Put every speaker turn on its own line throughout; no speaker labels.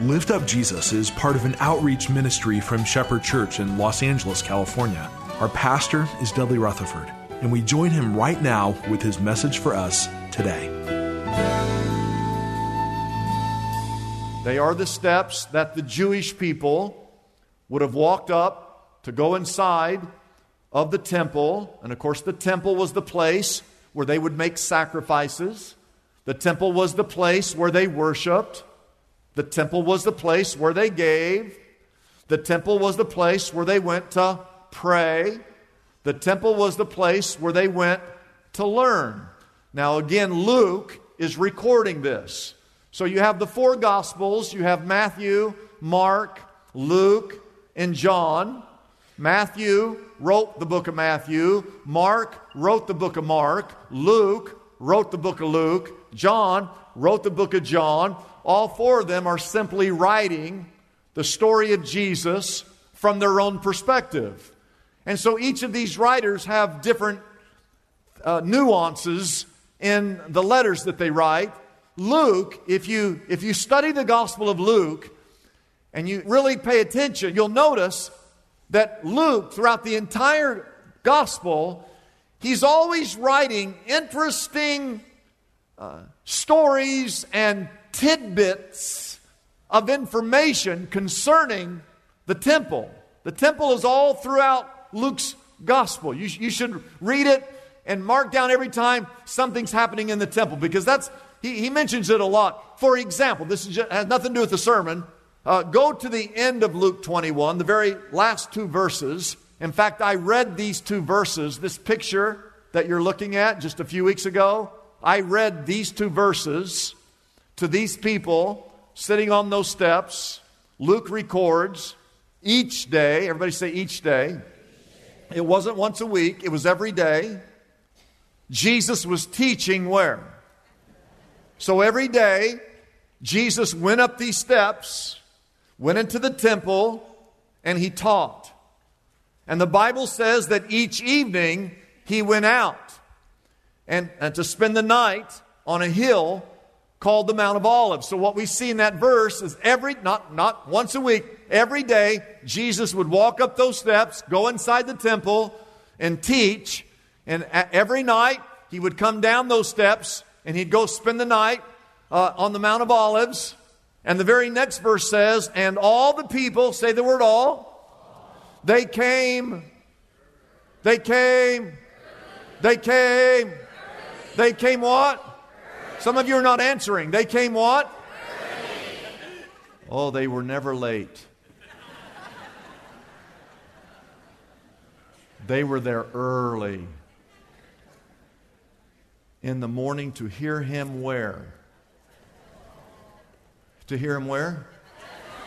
Lift Up Jesus is part of an outreach ministry from Shepherd Church in Los Angeles, California. Our pastor is Dudley Rutherford, and we join him right now with his message for us today.
They are the steps that the Jewish people would have walked up to go inside of the temple. And of course, the temple was the place where they would make sacrifices. The temple was the place where they worshiped. The temple was the place where they gave. The temple was the place where they went to pray. The temple was the place where they went to learn. Now, again, Luke is recording this. So you have the four Gospels you have Matthew, Mark, Luke, and John. Matthew wrote the book of Matthew, Mark wrote the book of Mark, Luke wrote the book of Luke, John wrote the book of John. All four of them are simply writing the story of Jesus from their own perspective. And so each of these writers have different uh, nuances in the letters that they write. Luke, if you, if you study the Gospel of Luke and you really pay attention, you'll notice that Luke, throughout the entire Gospel, he's always writing interesting uh, stories and tidbits of information concerning the temple. The temple is all throughout Luke's gospel. You, you should read it and mark down every time something's happening in the temple because that's, he, he mentions it a lot. For example, this just, has nothing to do with the sermon. Uh, go to the end of Luke 21, the very last two verses. In fact, I read these two verses, this picture that you're looking at just a few weeks ago. I read these two verses to these people sitting on those steps. Luke records each day, everybody say each day. It wasn't once a week, it was every day. Jesus was teaching where? So every day, Jesus went up these steps, went into the temple, and he taught. And the Bible says that each evening he went out and, and to spend the night on a hill called the Mount of Olives. So what we see in that verse is every, not, not once a week, every day, Jesus would walk up those steps, go inside the temple, and teach. And every night, he would come down those steps and he'd go spend the night uh, on the Mount of Olives. And the very next verse says, And all the people, say the word all, they came, they came, they came, they came what? Some of you are not answering. They came what? Oh, they were never late. They were there early in the morning to hear him where? To hear him where?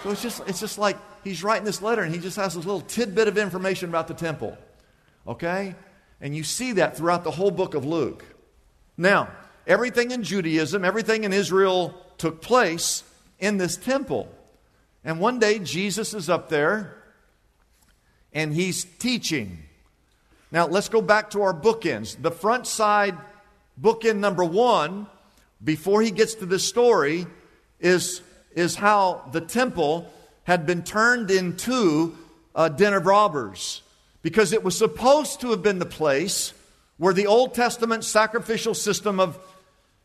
So it's just, it's just like he's writing this letter and he just has this little tidbit of information about the temple. Okay? And you see that throughout the whole book of Luke. Now, everything in Judaism, everything in Israel took place in this temple. And one day Jesus is up there and he's teaching. Now, let's go back to our bookends. The front side, bookend number one, before he gets to this story, is, is how the temple had been turned into a den of robbers. because it was supposed to have been the place where the Old Testament sacrificial system of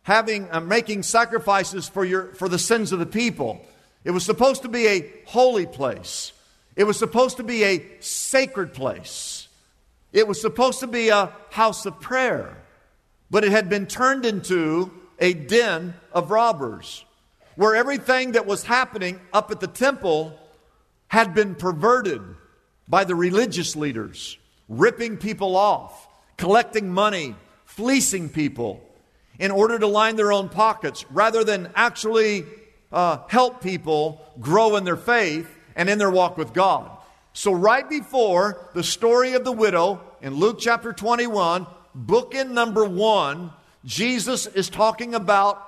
having uh, making sacrifices for your for the sins of the people. It was supposed to be a holy place. It was supposed to be a sacred place. It was supposed to be a house of prayer. But it had been turned into a den of robbers where everything that was happening up at the temple had been perverted by the religious leaders, ripping people off, collecting money, fleecing people in order to line their own pockets rather than actually uh, help people grow in their faith and in their walk with God. So, right before the story of the widow in Luke chapter 21, bookend number one, Jesus is talking about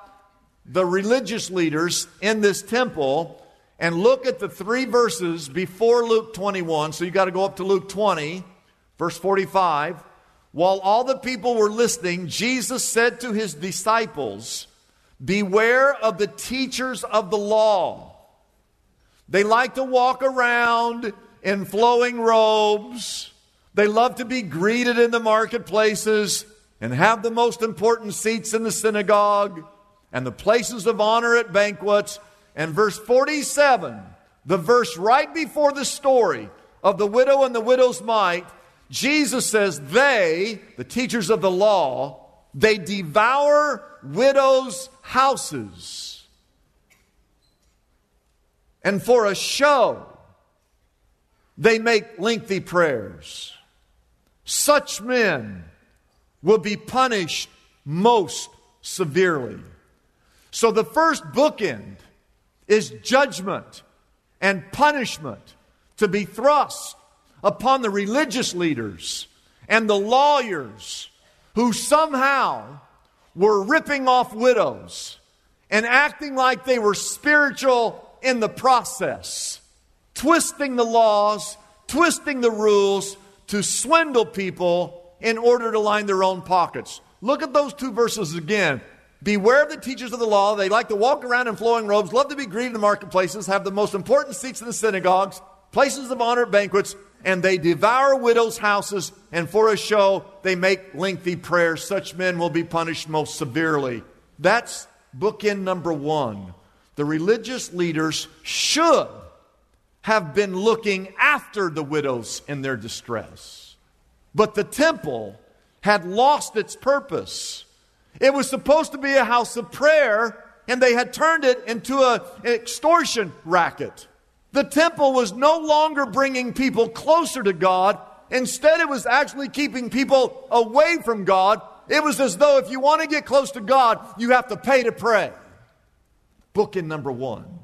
the religious leaders in this temple. And look at the three verses before Luke 21. So you got to go up to Luke 20, verse 45. While all the people were listening, Jesus said to his disciples, Beware of the teachers of the law. They like to walk around in flowing robes. They love to be greeted in the marketplaces and have the most important seats in the synagogue and the places of honor at banquets. And verse 47, the verse right before the story of the widow and the widow's mite, Jesus says, They, the teachers of the law, they devour widows' houses. And for a show, they make lengthy prayers. Such men will be punished most severely. So the first bookend is judgment and punishment to be thrust upon the religious leaders and the lawyers who somehow were ripping off widows and acting like they were spiritual in the process, twisting the laws, twisting the rules to swindle people in order to line their own pockets. Look at those two verses again. Beware of the teachers of the law. They like to walk around in flowing robes, love to be greeted in the marketplaces, have the most important seats in the synagogues, places of honor at banquets, and they devour widows' houses, and for a show, they make lengthy prayers. Such men will be punished most severely. That's bookend number one. The religious leaders should have been looking after the widows in their distress. But the temple had lost its purpose. It was supposed to be a house of prayer, and they had turned it into a, an extortion racket. The temple was no longer bringing people closer to God. Instead, it was actually keeping people away from God. It was as though if you want to get close to God, you have to pay to pray. Book in number one.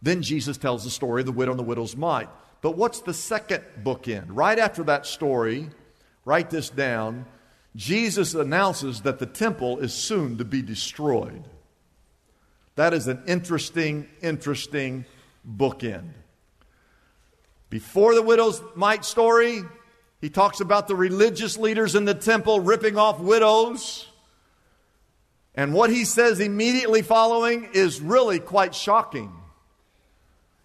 Then Jesus tells the story of the widow and the widow's mite. But what's the second bookend? Right after that story, write this down. Jesus announces that the temple is soon to be destroyed. That is an interesting, interesting bookend. Before the widow's mite story, he talks about the religious leaders in the temple ripping off widows. And what he says immediately following is really quite shocking.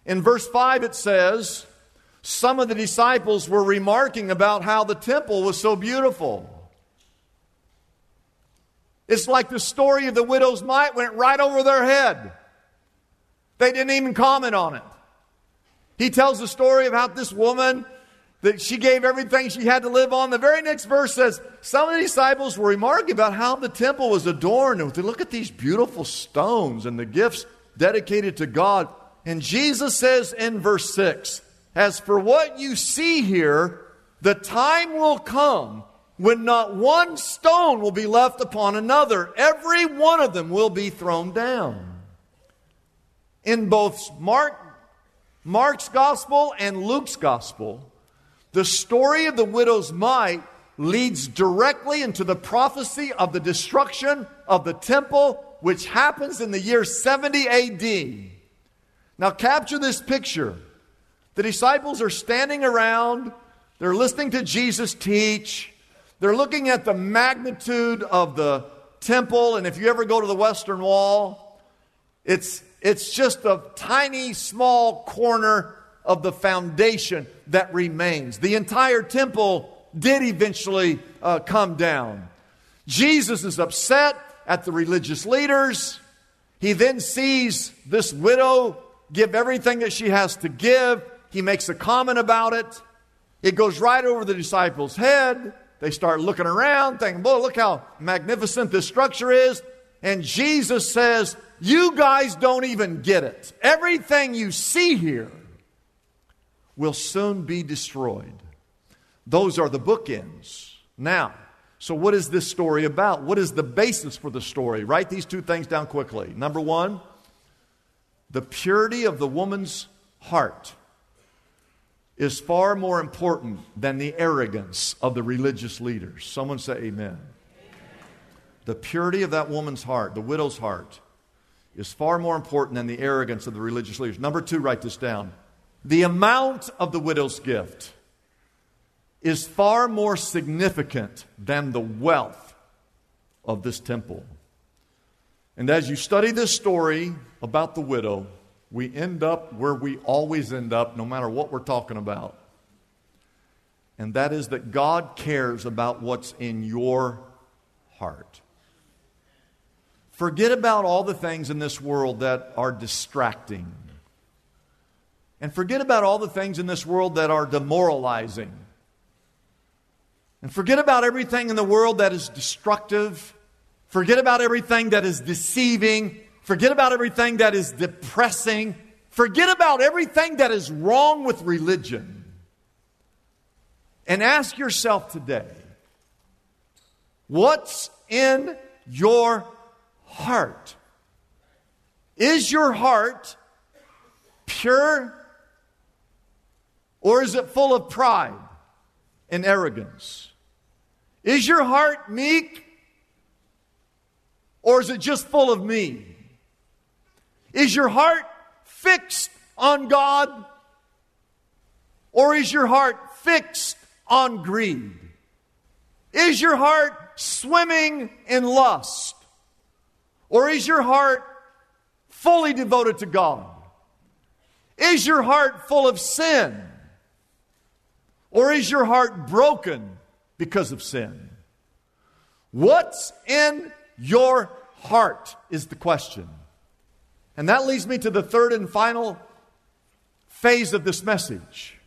In verse 5, it says, Some of the disciples were remarking about how the temple was so beautiful. It's like the story of the widow's mite went right over their head. They didn't even comment on it. He tells the story about this woman that she gave everything she had to live on. The very next verse says, Some of the disciples were remarking about how the temple was adorned. And look at these beautiful stones and the gifts dedicated to God. And Jesus says in verse 6, As for what you see here, the time will come when not one stone will be left upon another. Every one of them will be thrown down in both Mark, Mark's gospel and Luke's gospel, the story of the widow's mite leads directly into the prophecy of the destruction of the temple, which happens in the year 70 AD. Now, capture this picture. The disciples are standing around, they're listening to Jesus teach, they're looking at the magnitude of the temple, and if you ever go to the Western Wall, it's it's just a tiny, small corner of the foundation that remains. The entire temple did eventually uh, come down. Jesus is upset at the religious leaders. He then sees this widow give everything that she has to give. He makes a comment about it. It goes right over the disciples' head. They start looking around, thinking, boy, look how magnificent this structure is. And Jesus says, You guys don't even get it. Everything you see here will soon be destroyed. Those are the bookends. Now, so what is this story about? What is the basis for the story? Write these two things down quickly. Number one, the purity of the woman's heart is far more important than the arrogance of the religious leaders. Someone say amen. The purity of that woman's heart, the widow's heart, is far more important than the arrogance of the religious leaders. Number two, write this down. The amount of the widow's gift is far more significant than the wealth of this temple. And as you study this story about the widow, we end up where we always end up, no matter what we're talking about. And that is that God cares about what's in your heart. Forget about all the things in this world that are distracting. And forget about all the things in this world that are demoralizing. And forget about everything in the world that is destructive. Forget about everything that is deceiving. Forget about everything that is depressing. Forget about everything that is wrong with religion. And ask yourself today what's in your heart? Is your heart pure or is it full of pride and arrogance? Is your heart meek? Or is it just full of me? Is your heart fixed on God? Or is your heart fixed on greed? Is your heart swimming in lust? Or is your heart fully devoted to God? Is your heart full of sin? Or is your heart broken because of sin? What's in your heart is the question. And that leads me to the third and final phase of this message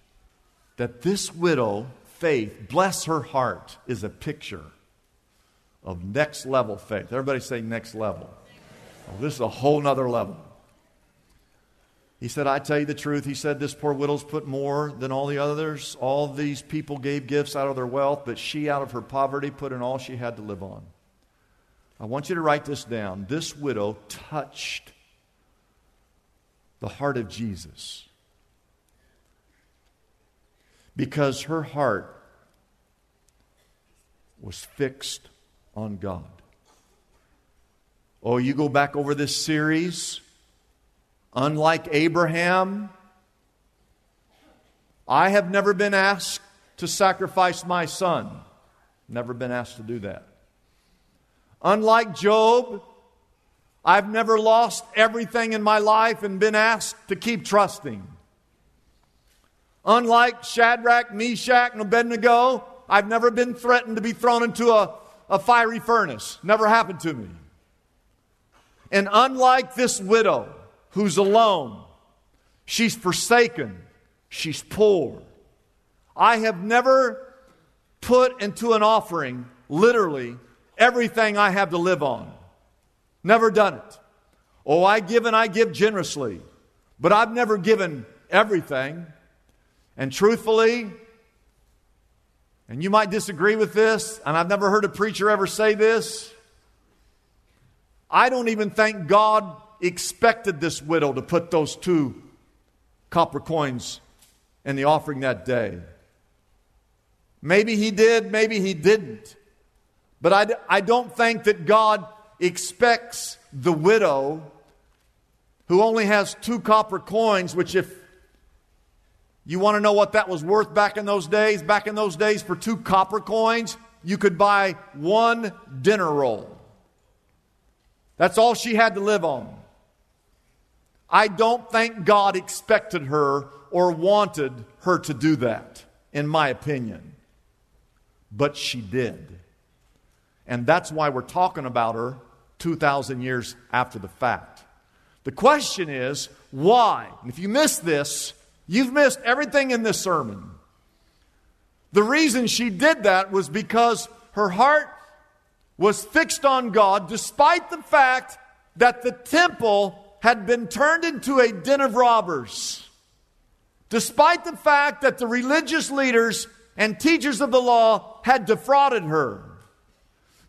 that this widow, faith, bless her heart, is a picture of next level faith. Everybody say next level. Oh, this is a whole nother level. He said, I tell you the truth. He said, This poor widow's put more than all the others. All these people gave gifts out of their wealth, but she, out of her poverty, put in all she had to live on. I want you to write this down. This widow touched the heart of Jesus because her heart was fixed on God. Oh, you go back over this series Unlike Abraham, I have never been asked to sacrifice my son. Never been asked to do that. Unlike Job, I've never lost everything in my life and been asked to keep trusting. Unlike Shadrach, Meshach, and Abednego, I've never been threatened to be thrown into a, a fiery furnace. Never happened to me. And unlike this widow, who's alone. She's forsaken. She's poor. I have never put into an offering, literally, everything I have to live on. Never done it. Oh, I give and I give generously, but I've never given everything. And truthfully, and you might disagree with this, and I've never heard a preacher ever say this. I don't even think God expected this widow to put those two copper coins in the offering that day. Maybe he did, maybe he didn't. But I, I don't think that God expects the widow who only has two copper coins, which, if you want to know what that was worth back in those days, back in those days, for two copper coins, you could buy one dinner roll. That's all she had to live on. I don't think God expected her or wanted her to do that, in my opinion. But she did. And that's why we're talking about her 2,000 years after the fact. The question is, why? And if you miss this, you've missed everything in this sermon. The reason she did that was because her heart was fixed on God, despite the fact that the temple had been turned into a den of robbers. Despite the fact that the religious leaders and teachers of the law had defrauded her.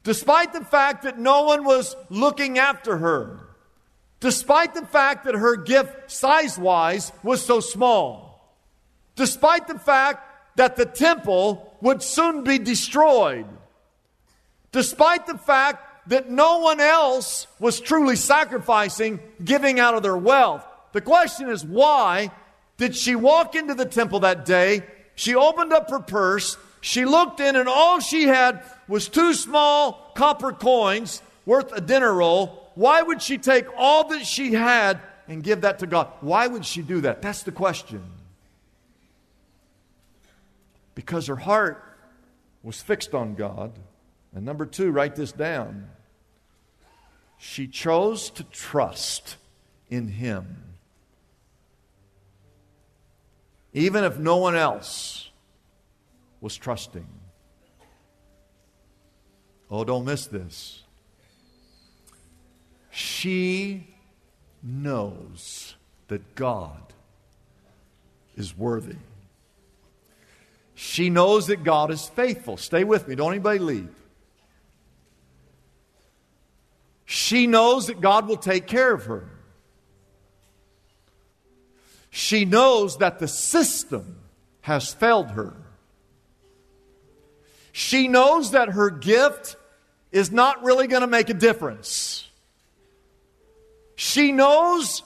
Despite the fact that no one was looking after her. Despite the fact that her gift, size wise, was so small. Despite the fact that the temple would soon be destroyed. Despite the fact that no one else was truly sacrificing, giving out of their wealth. The question is, why did she walk into the temple that day? She opened up her purse, she looked in, and all she had was two small copper coins worth a dinner roll. Why would she take all that she had and give that to God? Why would she do that? That's the question. Because her heart was fixed on God. And number two, write this down. She chose to trust in Him. Even if no one else was trusting. Oh, don't miss this. She knows that God is worthy. She knows that God is faithful. Stay with me, don't anybody leave. She knows that God will take care of her. She knows that the system has failed her. She knows that her gift is not really going to make a difference. She knows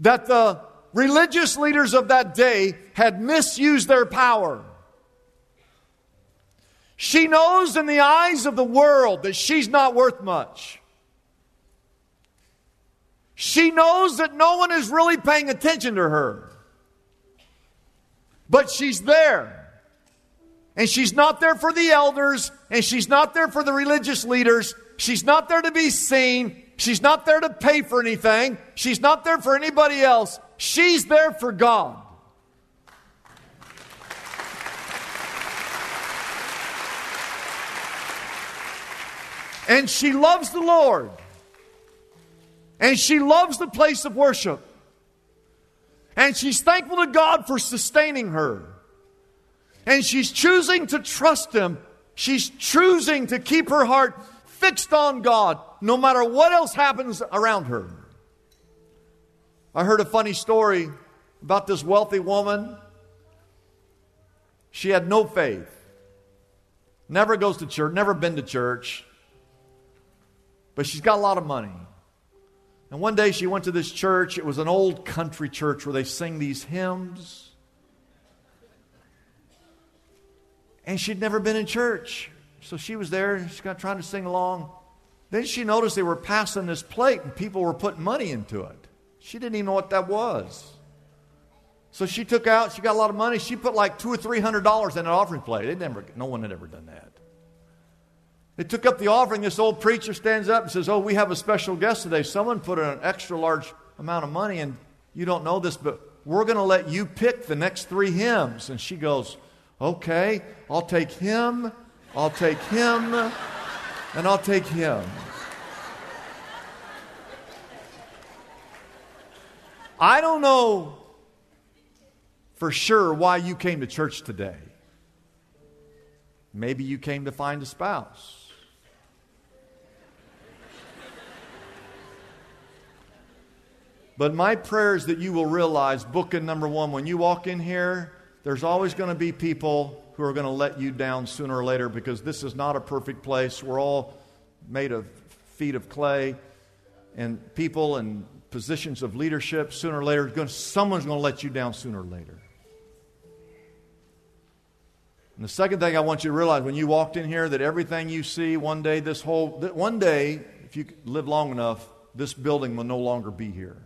that the religious leaders of that day had misused their power. She knows in the eyes of the world that she's not worth much. She knows that no one is really paying attention to her. But she's there. And she's not there for the elders, and she's not there for the religious leaders. She's not there to be seen. She's not there to pay for anything. She's not there for anybody else. She's there for God. And she loves the Lord. And she loves the place of worship. And she's thankful to God for sustaining her. And she's choosing to trust Him. She's choosing to keep her heart fixed on God no matter what else happens around her. I heard a funny story about this wealthy woman. She had no faith, never goes to church, never been to church, but she's got a lot of money. And one day she went to this church. It was an old country church where they sing these hymns. And she'd never been in church. So she was there, she got trying to sing along. Then she noticed they were passing this plate and people were putting money into it. She didn't even know what that was. So she took out, she got a lot of money. She put like two or three hundred dollars in an offering plate. They never, no one had ever done that. They took up the offering. This old preacher stands up and says, Oh, we have a special guest today. Someone put an extra large amount of money, and you don't know this, but we're going to let you pick the next three hymns. And she goes, Okay, I'll take him, I'll take him, and I'll take him. I don't know for sure why you came to church today. Maybe you came to find a spouse. But my prayer is that you will realize, bookend number one, when you walk in here, there's always going to be people who are going to let you down sooner or later because this is not a perfect place. We're all made of feet of clay, and people and positions of leadership sooner or later, someone's going to let you down sooner or later. And the second thing I want you to realize when you walked in here that everything you see one day, this whole, one day, if you live long enough, this building will no longer be here.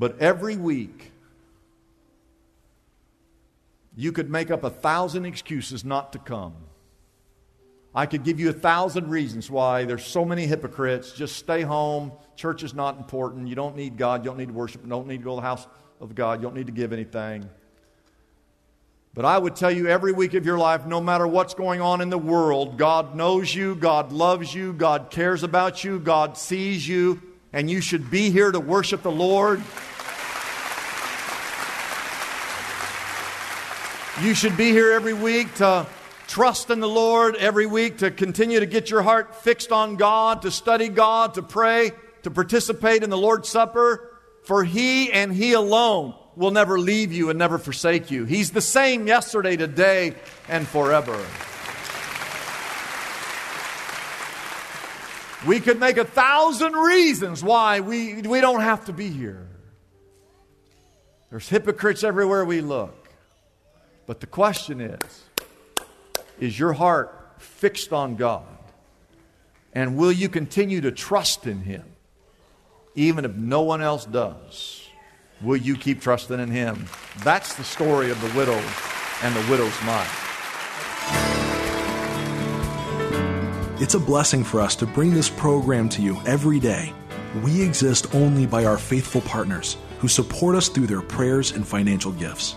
But every week, you could make up a thousand excuses not to come. I could give you a thousand reasons why there's so many hypocrites. Just stay home. Church is not important. You don't need God. You don't need to worship. You don't need to go to the house of God. You don't need to give anything. But I would tell you every week of your life, no matter what's going on in the world, God knows you, God loves you, God cares about you, God sees you, and you should be here to worship the Lord. You should be here every week to trust in the Lord, every week to continue to get your heart fixed on God, to study God, to pray, to participate in the Lord's Supper, for He and He alone will never leave you and never forsake you. He's the same yesterday, today, and forever. We could make a thousand reasons why we, we don't have to be here. There's hypocrites everywhere we look. But the question is is your heart fixed on God? And will you continue to trust in Him, even if no one else does? Will you keep trusting in Him? That's the story of the widow and the widow's mite.
It's a blessing for us to bring this program to you every day. We exist only by our faithful partners who support us through their prayers and financial gifts.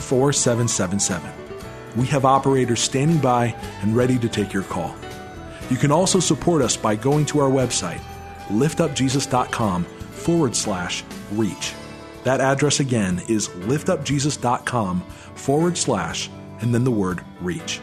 4777. We have operators standing by and ready to take your call. You can also support us by going to our website, liftupjesus.com forward slash reach. That address again is liftupjesus.com forward slash and then the word reach.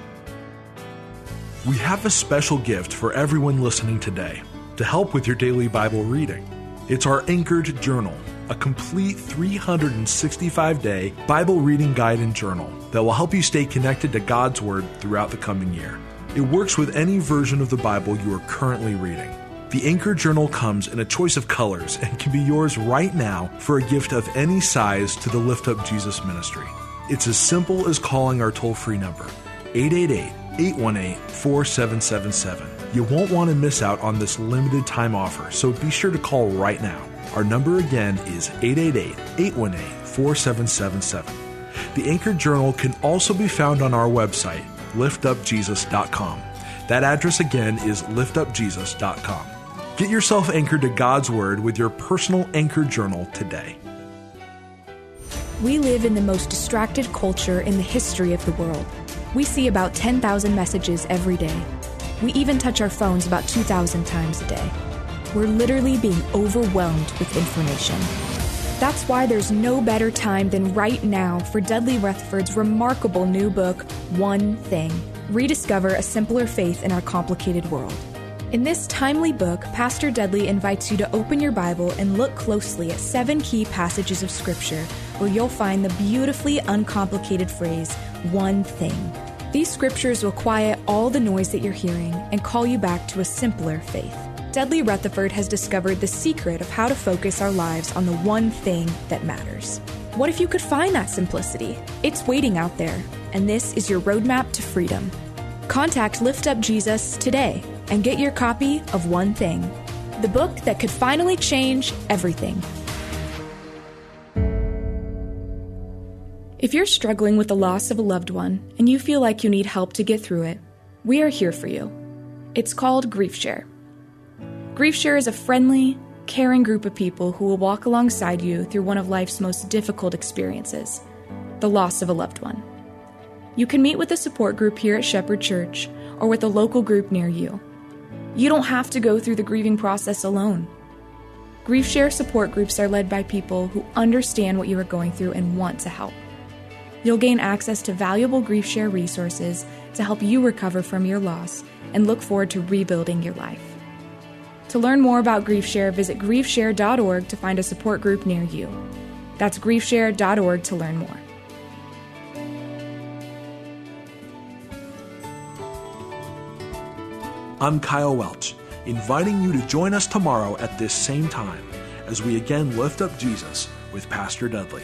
We have a special gift for everyone listening today to help with your daily Bible reading. It's our Anchored Journal, a complete 365 day Bible reading guide and journal that will help you stay connected to God's Word throughout the coming year. It works with any version of the Bible you are currently reading. The Anchor Journal comes in a choice of colors and can be yours right now for a gift of any size to the Lift Up Jesus ministry. It's as simple as calling our toll free number, 888 818 4777. You won't want to miss out on this limited time offer, so be sure to call right now. Our number again is 888 818 4777. The Anchor Journal can also be found on our website, liftupjesus.com. That address again is liftupjesus.com. Get yourself anchored to God's Word with your personal Anchor Journal today.
We live in the most distracted culture in the history of the world. We see about 10,000 messages every day. We even touch our phones about 2,000 times a day. We're literally being overwhelmed with information. That's why there's no better time than right now for Dudley Rutherford's remarkable new book, One Thing Rediscover a Simpler Faith in Our Complicated World. In this timely book, Pastor Dudley invites you to open your Bible and look closely at seven key passages of Scripture where you'll find the beautifully uncomplicated phrase, one thing. These scriptures will quiet all the noise that you're hearing and call you back to a simpler faith. Dudley Rutherford has discovered the secret of how to focus our lives on the one thing that matters. What if you could find that simplicity? It's waiting out there, and this is your roadmap to freedom. Contact Lift Up Jesus today and get your copy of One Thing, the book that could finally change everything. If you're struggling with the loss of a loved one and you feel like you need help to get through it, we are here for you. It's called Grief Share. Grief Share is a friendly, caring group of people who will walk alongside you through one of life's most difficult experiences the loss of a loved one. You can meet with a support group here at Shepherd Church or with a local group near you. You don't have to go through the grieving process alone. Grief Share support groups are led by people who understand what you are going through and want to help. You'll gain access to valuable Grief Share resources to help you recover from your loss and look forward to rebuilding your life. To learn more about GriefShare, visit griefshare.org to find a support group near you. That's griefshare.org to learn more.
I'm Kyle Welch, inviting you to join us tomorrow at this same time as we again lift up Jesus with Pastor Dudley.